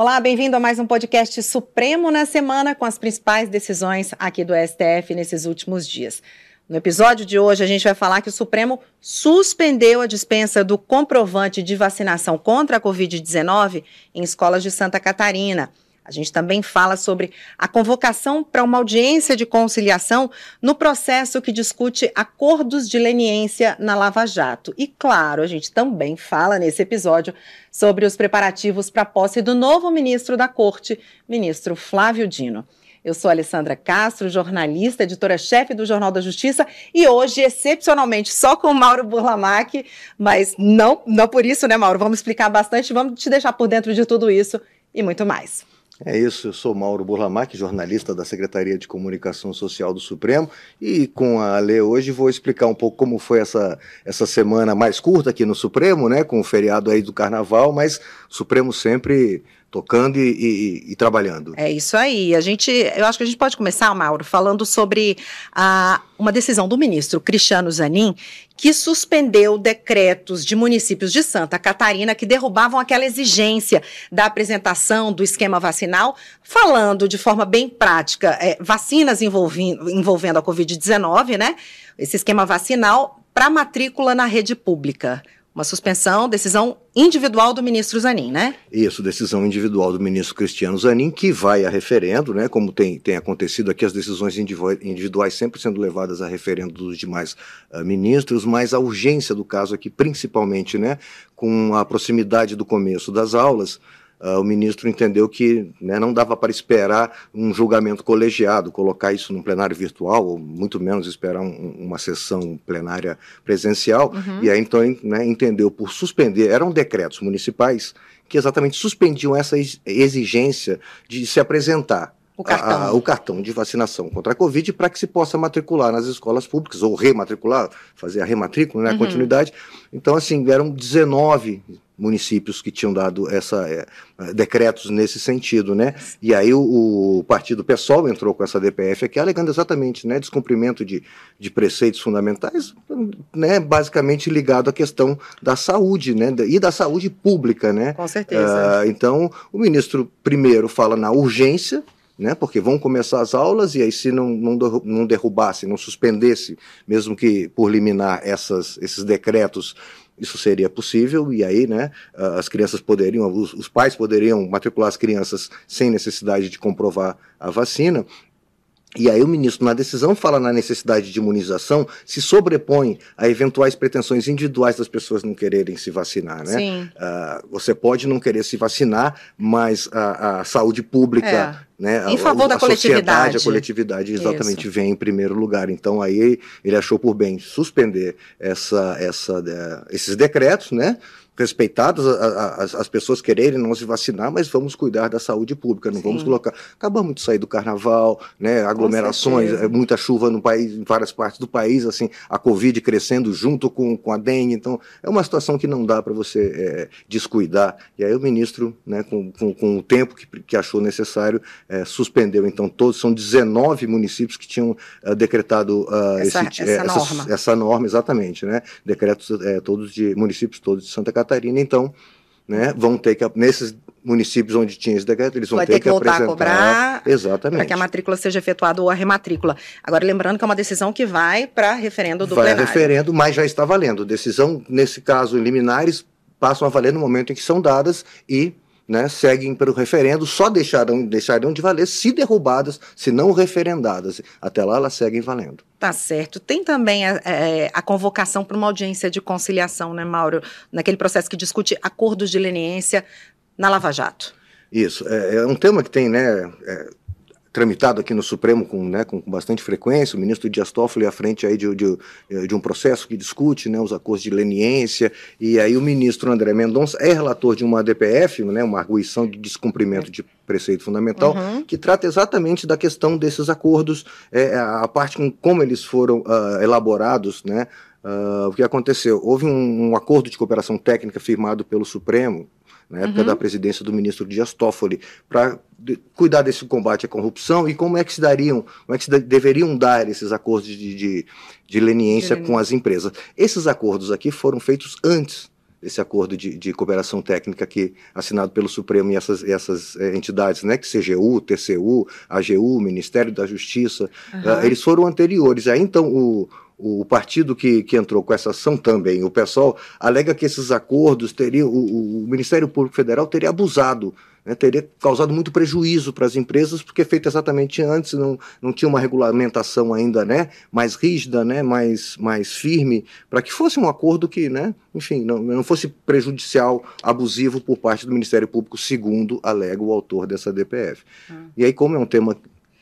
Olá, bem-vindo a mais um podcast Supremo na Semana com as principais decisões aqui do STF nesses últimos dias. No episódio de hoje, a gente vai falar que o Supremo suspendeu a dispensa do comprovante de vacinação contra a Covid-19 em escolas de Santa Catarina. A gente também fala sobre a convocação para uma audiência de conciliação no processo que discute acordos de leniência na Lava Jato. E, claro, a gente também fala nesse episódio sobre os preparativos para a posse do novo ministro da Corte, ministro Flávio Dino. Eu sou Alessandra Castro, jornalista, editora-chefe do Jornal da Justiça, e hoje, excepcionalmente, só com o Mauro Burlamac, mas não, não por isso, né, Mauro? Vamos explicar bastante, vamos te deixar por dentro de tudo isso e muito mais. É isso, eu sou Mauro Burlamac, jornalista da Secretaria de Comunicação Social do Supremo, e com a Lê hoje vou explicar um pouco como foi essa, essa semana mais curta aqui no Supremo, né, com o feriado aí do Carnaval, mas o Supremo sempre tocando e, e, e, trabalhando. É isso aí. A gente, eu acho que a gente pode começar, Mauro, falando sobre a, uma decisão do ministro Cristiano Zanin, que suspendeu decretos de municípios de Santa Catarina que derrubavam aquela exigência da apresentação do esquema vacinal, falando de forma bem prática, é, vacinas envolvendo, envolvendo a Covid-19, né? Esse esquema vacinal para matrícula na rede pública. Uma suspensão, decisão individual do ministro Zanin, né? Isso, decisão individual do ministro Cristiano Zanin, que vai a referendo, né? Como tem, tem acontecido aqui, as decisões individuais sempre sendo levadas a referendo dos demais uh, ministros, mas a urgência do caso aqui, principalmente, né? Com a proximidade do começo das aulas, uh, o ministro entendeu que né, não dava para esperar um julgamento colegiado, colocar isso num plenário virtual, ou muito menos esperar um, uma sessão plenária presencial, uhum. e aí então né, entendeu por suspender, eram decretos municipais que exatamente suspendiam essa exigência de se apresentar o cartão. A, o cartão de vacinação contra a Covid para que se possa matricular nas escolas públicas, ou rematricular, fazer a rematrícula, né, a uhum. continuidade. Então, assim, eram 19 municípios que tinham dado essa é, decretos nesse sentido, né? E aí o, o, partido PSOL entrou com essa DPF aqui, alegando exatamente, né, descumprimento de, de preceitos fundamentais, né, basicamente ligado à questão da saúde, né, e da saúde pública, né? Com certeza. Uh, então, o ministro primeiro fala na urgência, né, porque vão começar as aulas e aí se não, não, derrubasse, não suspendesse, mesmo que por liminar essas, esses decretos isso seria possível e aí, né, as crianças poderiam, os, os pais poderiam matricular as crianças sem necessidade de comprovar a vacina. E aí o ministro, na decisão, fala na necessidade de imunização, se sobrepõe a eventuais pretensões individuais das pessoas não quererem se vacinar, né? Sim. Uh, você pode não querer se vacinar, mas a, a saúde pública, é. né? Em favor a, da a coletividade. a coletividade exatamente Isso. vem em primeiro lugar. Então aí ele achou por bem suspender essa, essa, uh, esses decretos, né? Respeitadas as, as pessoas quererem não se vacinar, mas vamos cuidar da saúde pública, não Sim. vamos colocar. Acabamos de sair do carnaval, né? Aglomerações, é, muita chuva no país, em várias partes do país, assim, a Covid crescendo junto com, com a dengue. Então, é uma situação que não dá para você é, descuidar. E aí o ministro, né, com, com, com o tempo que, que achou necessário, é, suspendeu. Então, todos são 19 municípios que tinham uh, decretado uh, essa, esse, essa, norma. Essa, norma, exatamente, né? Decretos todos de municípios todos de Santa Catarina Catarina, então, né, vão ter que, nesses municípios onde tinha esse decreto, eles vão Vai ter, ter que, que voltar apresentar. a cobrar exatamente. para que a matrícula seja efetuada ou a rematrícula. Agora, lembrando que é uma decisão que vai para referendo do vai plenário. Vai referendo, mas já está valendo. Decisão, nesse caso, liminares passam a valer no momento em que são dadas e né, seguem para o referendo, só deixarão, deixarão de valer se derrubadas, se não referendadas. Até lá elas seguem valendo. Tá certo. Tem também a, é, a convocação para uma audiência de conciliação, né, Mauro? Naquele processo que discute acordos de leniência na Lava Jato. Isso. É, é um tema que tem, né? É, tramitado aqui no Supremo com, né, com, bastante frequência, o ministro Dias Toffoli à frente aí de, de, de, um processo que discute né, os acordos de leniência, e aí o ministro André Mendonça é relator de uma DPF, né, uma arguição de descumprimento de preceito fundamental, uhum. que trata exatamente da questão desses acordos, é, a parte com como eles foram uh, elaborados, né, uh, o que aconteceu? Houve um, um acordo de cooperação técnica firmado pelo Supremo, na época uhum. da presidência do ministro Dias Toffoli, para cuidar desse combate à corrupção e como é que se dariam, como é que se de, deveriam dar esses acordos de, de, de leniência com as empresas. Esses acordos aqui foram feitos antes esse acordo de, de, cooperação técnica aqui assinado pelo Supremo e essas, essas é, entidades, né, que CGU, TCU, AGU, Ministério da Justiça, uhum. uh, eles foram anteriores. Aí então o, o partido que, que entrou com essa ação também, o pessoal alega que esses acordos teriam, o, o Ministério Público Federal teria abusado né, teria causado muito prejuízo para as empresas, porque feito exatamente antes, não, não tinha uma regulamentação ainda né, mais rígida, né, mais, mais firme, para que fosse um acordo que, né, enfim, não, não fosse prejudicial, abusivo por parte do Ministério Público, segundo alega o autor dessa DPF. Hum. E aí, como é um tema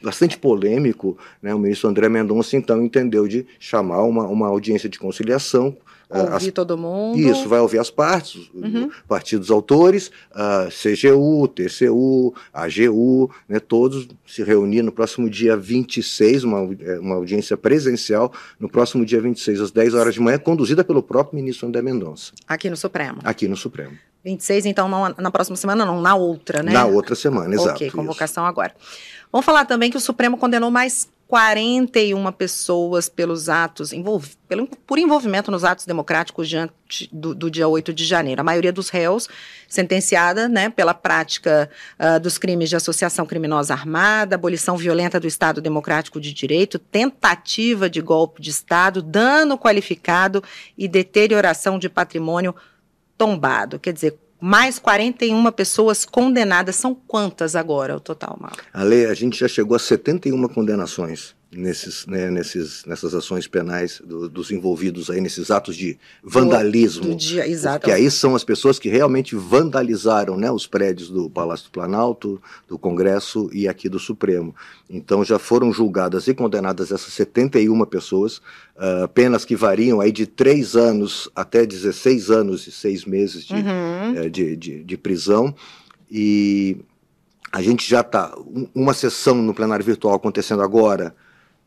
bastante polêmico, né, o ministro André Mendonça então entendeu de chamar uma, uma audiência de conciliação Ouvir as, todo mundo. Isso, vai ouvir as partes, uhum. partidos autores, a CGU, TCU, AGU, né, todos se reunir no próximo dia 26, uma, é, uma audiência presencial, no próximo dia 26, às 10 horas de manhã, conduzida pelo próprio ministro André Mendonça. Aqui no Supremo. Aqui no Supremo. 26, então, não, na próxima semana, não, na outra, né? Na outra semana, exato. Ok, convocação isso. agora. Vamos falar também que o Supremo condenou mais 41 pessoas pelos atos, envolv pelo, por envolvimento nos atos democráticos diante do, do, dia 8 de janeiro. A maioria dos réus sentenciada né, pela prática uh, dos crimes de associação criminosa armada, abolição violenta do Estado Democrático de Direito, tentativa de golpe de Estado, dano qualificado e deterioração de patrimônio tombado. Quer dizer, mais 41 pessoas condenadas. São quantas agora o total, Mauro? Ale, a gente já chegou a 71 condenações nesses, né, nesses, nessas ações penais do, dos envolvidos aí nesses atos de vandalismo. Do, do dia, exato. Que aí são as pessoas que realmente vandalizaram né, os prédios do Palácio do Planalto, do Congresso e aqui do Supremo. Então já foram julgadas e condenadas essas 71 pessoas, uh, penas que variam aí de 3 anos até 16 anos e 6 meses de, uhum. uh, de, de, de prisão. E a gente já está. Uma sessão no plenário virtual acontecendo agora,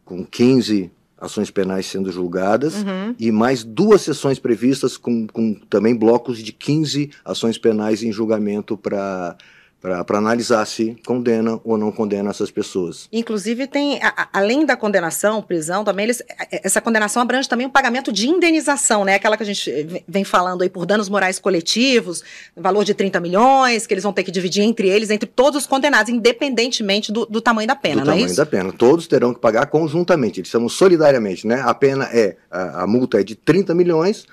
com 15 ações penais sendo julgadas uhum. e mais duas sessões previstas com, com também blocos de 15 ações penais em julgamento para para analisar se condena ou não condena essas pessoas. Inclusive tem, a, além da condenação, prisão, também eles, essa condenação abrange também o pagamento de indenização, né? Aquela que a gente vem falando aí por danos morais coletivos, valor de 30 milhões, que eles vão ter que dividir entre eles, entre todos os condenados, independentemente do, do tamanho da pena, do não é isso? Do tamanho da pena. Todos terão que pagar conjuntamente, eles chamam solidariamente, né? A pena é, a, a multa é de 30 milhões,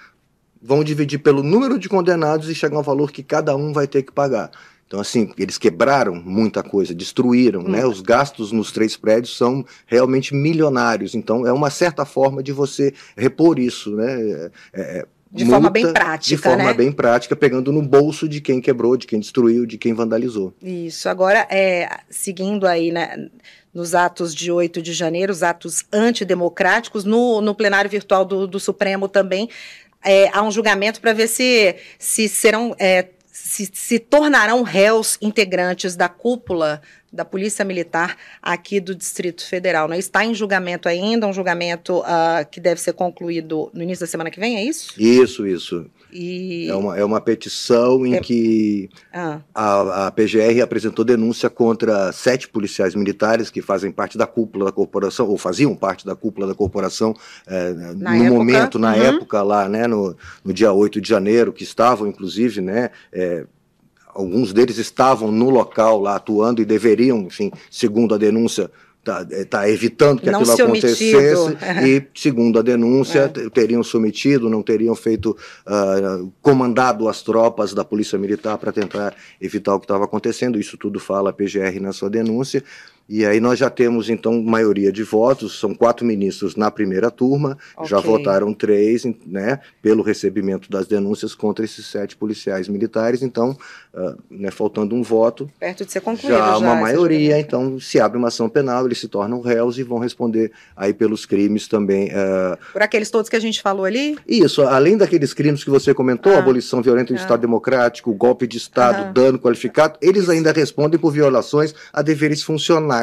vão dividir pelo número de condenados e chegar ao valor que cada um vai ter que pagar. Então, assim, eles quebraram muita coisa, destruíram, hum. né? Os gastos nos três prédios são realmente milionários. Então, é uma certa forma de você repor isso, né? É, é, de multa, forma bem prática, De forma né? bem prática, pegando no bolso de quem quebrou, de quem destruiu, de quem vandalizou. Isso. Agora, é, seguindo aí, né? nos atos de 8 de janeiro, os atos antidemocráticos, no, no plenário virtual do, do Supremo também, é, há um julgamento para ver se, se serão é, se, se tornarão réus integrantes da cúpula da Polícia Militar aqui do Distrito Federal. Né? Está em julgamento ainda, um julgamento uh, que deve ser concluído no início da semana que vem, é isso? Isso, isso. E... É, uma, é uma petição em é... que ah. a, a PGR apresentou denúncia contra sete policiais militares que fazem parte da cúpula da corporação, ou faziam parte da cúpula da corporação é, no época, momento, na uhum. época lá, né, no, no dia 8 de janeiro, que estavam, inclusive, né, é, alguns deles estavam no local lá atuando e deveriam, enfim, segundo a denúncia, está tá evitando que não aquilo acontecesse e, segundo a denúncia, é. teriam submetido, não teriam feito, uh, comandado as tropas da Polícia Militar para tentar evitar o que estava acontecendo. Isso tudo fala a PGR na sua denúncia. E aí nós já temos, então, maioria de votos, são quatro ministros na primeira turma, okay. já votaram três, né, pelo recebimento das denúncias contra esses sete policiais militares, então, uh, né, faltando um voto. Perto de ser concluído já. Já uma maioria, então, se abre uma ação penal, eles se tornam réus e vão responder aí pelos crimes também. Uh, Por aqueles todos que a gente falou ali? Isso, além daqueles crimes que você comentou, ah. abolição violenta do ah. Estado Democrático, golpe de Estado, dano qualificado, eles ainda respondem por violações a deveres funcionais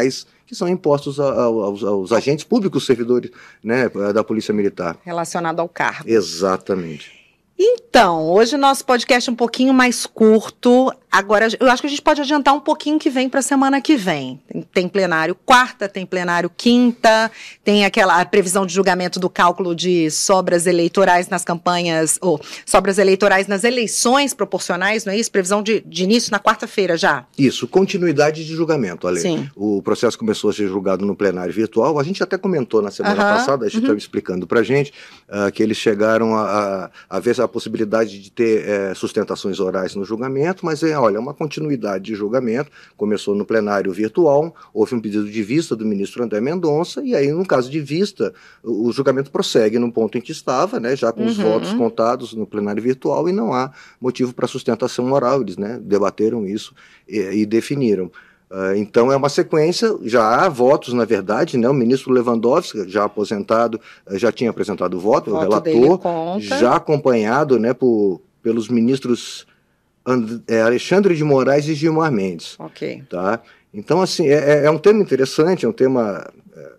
que são impostos aos, aos, agentes públicos servidores né, da Polícia Militar. Relacionado ao cargo. Exatamente. Então, hoje nosso podcast é um pouquinho mais curto. Agora, eu acho que a gente pode adiantar um pouquinho que vem para a semana que vem. Tem, plenário quarta, tem plenário quinta, tem aquela previsão de julgamento do cálculo de sobras eleitorais nas campanhas, ou sobras eleitorais nas eleições proporcionais, não é isso? Previsão de, de início na quarta-feira já. Isso, continuidade de julgamento, Ale. Sim. O processo começou a ser julgado no plenário virtual. A gente até comentou na semana uh -huh, passada, a gente estava uh -huh. explicando para gente uh, que eles chegaram a, a, a ver a possibilidade de ter é, sustentações orais no julgamento, mas é olha, uma continuidade de julgamento, começou no plenário virtual, houve um pedido de vista do ministro André Mendonça, e aí, no caso de vista, o, julgamento prossegue no ponto em que estava, né, já com uhum. os votos contados no plenário virtual, e não há motivo para sustentação oral, eles né, debateram isso e, e definiram. Uh, então é uma sequência, já há votos, na verdade, né? O ministro Lewandowski, já aposentado, já tinha apresentado o voto, o, o relator, já acompanhado né, por, pelos ministros And, é, Alexandre de Moraes e Gilmar Mendes. Ok. Tá? Então, assim, é, é, é um tema interessante, é um tema é,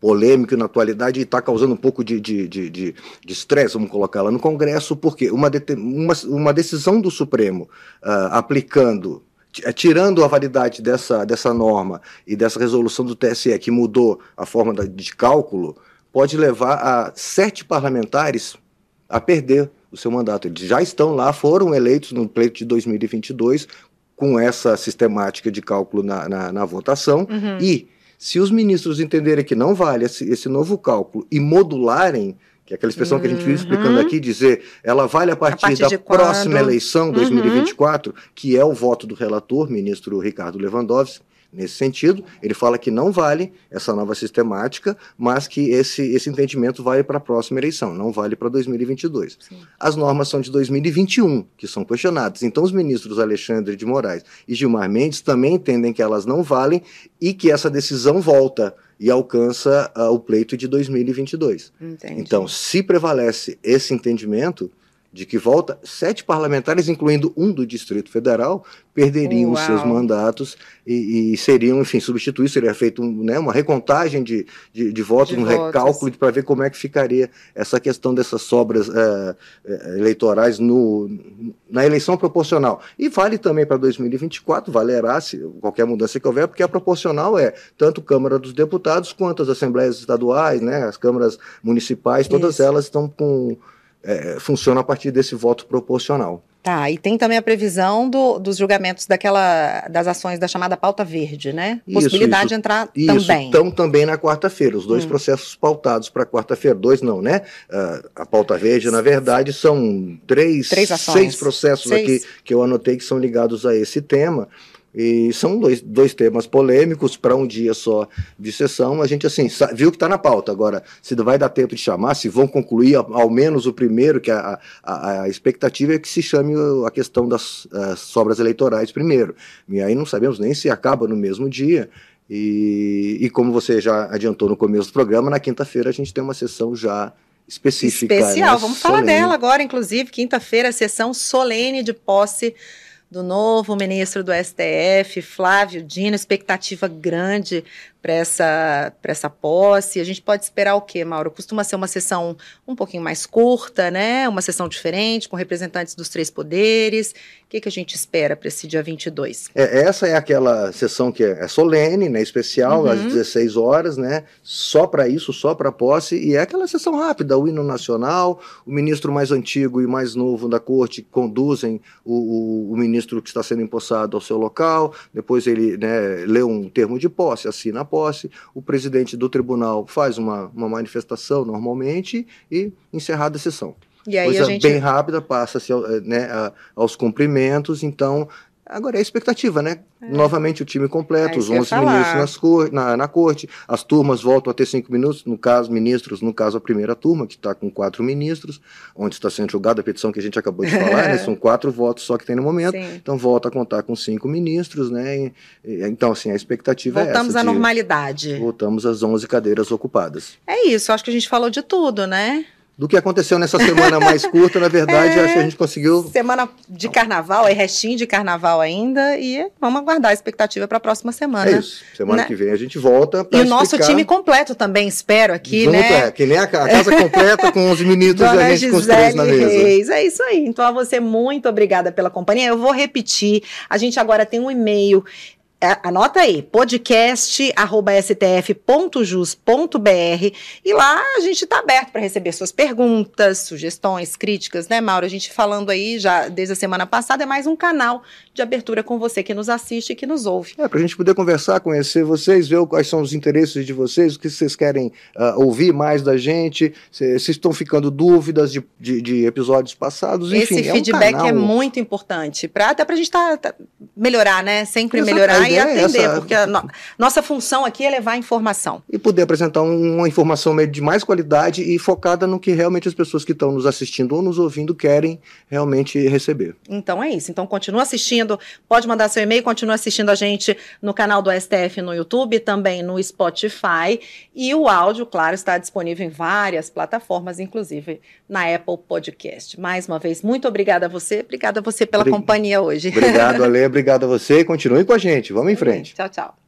polêmico na atualidade e está causando um pouco de estresse, de, de, de vamos colocar lá no Congresso, porque uma, uma, uma decisão do Supremo uh, aplicando é, tirando a validade dessa, dessa norma e dessa resolução do TSE que mudou a forma de cálculo, pode levar a sete parlamentares a perder o seu mandato. Eles já estão lá, foram eleitos no pleito de 2022 com essa sistemática de cálculo na, na, na votação uhum. e se os ministros entenderem que não vale esse, esse novo cálculo e modularem que é aquela expressão uhum. que a gente vive explicando uhum. aqui, dizer ela vale a partir, a partir da próxima eleição, 2024, uhum. que é o voto do relator, ministro Ricardo Lewandowski, nesse sentido. Ele fala que não vale essa nova sistemática, mas que esse, esse entendimento vale para a próxima eleição, não vale para 2022. Sim. As normas são de 2021, que são questionadas. Então, os ministros Alexandre de Moraes e Gilmar Mendes também entendem que elas não valem e que essa decisão volta e alcança uh, o pleito de 2022. Entendi. Então, se prevalece esse entendimento, de que volta, sete parlamentares, incluindo um do Distrito Federal, perderiam Uau. os seus mandatos e, e, seriam, enfim, substituídos, seria feito um, né, uma recontagem de, de, de votos, de um votos. recálculo para ver como é que ficaria essa questão dessas sobras é, é, eleitorais no, na eleição proporcional. E vale também para 2024, valerá se qualquer mudança que houver, porque a proporcional é tanto Câmara dos Deputados quanto as assembleias estaduais, né, as câmaras municipais, todas Isso. elas estão com é, funciona a partir desse voto proporcional. Tá, e tem também a previsão do, dos julgamentos daquela, das ações da chamada pauta verde, né? Possibilidade isso, de entrar isso, também. Estão também na quarta-feira, os dois hum. processos pautados para quarta-feira. Dois não, né? Uh, a pauta verde, na verdade, são três, três seis processos seis. aqui que eu anotei que são ligados a esse tema. E são dois, dois temas polêmicos para um dia só de sessão. A gente, assim, viu que está na pauta. Agora, se vai dar tempo de chamar, se vão concluir ao menos o primeiro, que a, a, a expectativa é que se chame a questão das sobras eleitorais primeiro. E aí não sabemos nem se acaba no mesmo dia. E, e como você já adiantou no começo do programa, na quinta-feira a gente tem uma sessão já específica. Especial, né? vamos solene. falar dela agora, inclusive, quinta-feira, sessão solene de posse do novo ministro do STF, Flávio Dino, expectativa grande para essa, essa posse. A gente pode esperar o quê, Mauro? Costuma ser uma sessão um pouquinho mais curta, né? Uma sessão diferente, com representantes dos três poderes. O que, que a gente espera para esse dia 22? É, essa é aquela sessão que é, é solene, né? Especial, uhum. às 16 horas, né? Só para isso, só para posse. E é aquela sessão rápida, o hino nacional, o ministro mais antigo e mais novo da corte conduzem o, o, o ministro que está sendo empossado ao seu local, depois ele né, lê um termo de posse, assina a posse, o presidente do tribunal faz uma, uma manifestação normalmente e encerrada a sessão. E aí Coisa gente... bem rápida, passa-se né, aos cumprimentos, então Agora é a expectativa, né? É. Novamente o time completo, é os 11 ministros nas cor, na, na corte, as turmas voltam a ter cinco minutos, no caso, ministros, no caso, a primeira turma, que está com quatro ministros, onde está sendo julgada a petição que a gente acabou de falar, né? São quatro votos só que tem no momento, Sim. então volta a contar com cinco ministros, né? E, e, então, assim, a expectativa voltamos é essa. Voltamos à normalidade. Voltamos às 11 cadeiras ocupadas. É isso, acho que a gente falou de tudo, né? Do que aconteceu nessa semana mais curta, na verdade, é, acho que a gente conseguiu. Semana de carnaval, é restinho de carnaval ainda, e vamos aguardar a expectativa para a próxima semana. É isso. Semana né? que vem a gente volta. E o nosso time completo também, espero aqui, Junto, né? É, que nem a, casa completa com os meninos e a gente Gisele com os três na mesa. Reis, é isso aí. Então, a você, muito obrigada pela companhia. Eu vou repetir. A gente agora tem um e-mail anota aí, podcast.stf.jus.br e lá a gente está aberto para receber suas perguntas, sugestões, críticas, né, Mauro? A gente falando aí já desde a semana passada, é mais um canal de abertura com você que nos assiste e que nos ouve. É, para a gente poder conversar, conhecer vocês, ver quais são os interesses de vocês, o que vocês querem uh, ouvir mais da gente, se, se estão ficando dúvidas de, de, de episódios passados, enfim. Esse feedback é, um é muito importante, pra, até para a gente tá, tá, melhorar, né? Sempre Exato. melhorar e atender, essa... porque a no... nossa função aqui é levar informação. E poder apresentar uma informação de mais qualidade e focada no que realmente as pessoas que estão nos assistindo ou nos ouvindo querem realmente receber. Então é isso. Então continua assistindo, pode mandar seu e-mail, continua assistindo a gente no canal do STF no YouTube, também no Spotify. E o áudio, claro, está disponível em várias plataformas, inclusive na Apple Podcast. Mais uma vez, muito obrigada a você, obrigada a você pela companhia hoje. Obrigado, Ale, obrigado a você e continue com a gente. Vamos em frente. Tchau, tchau.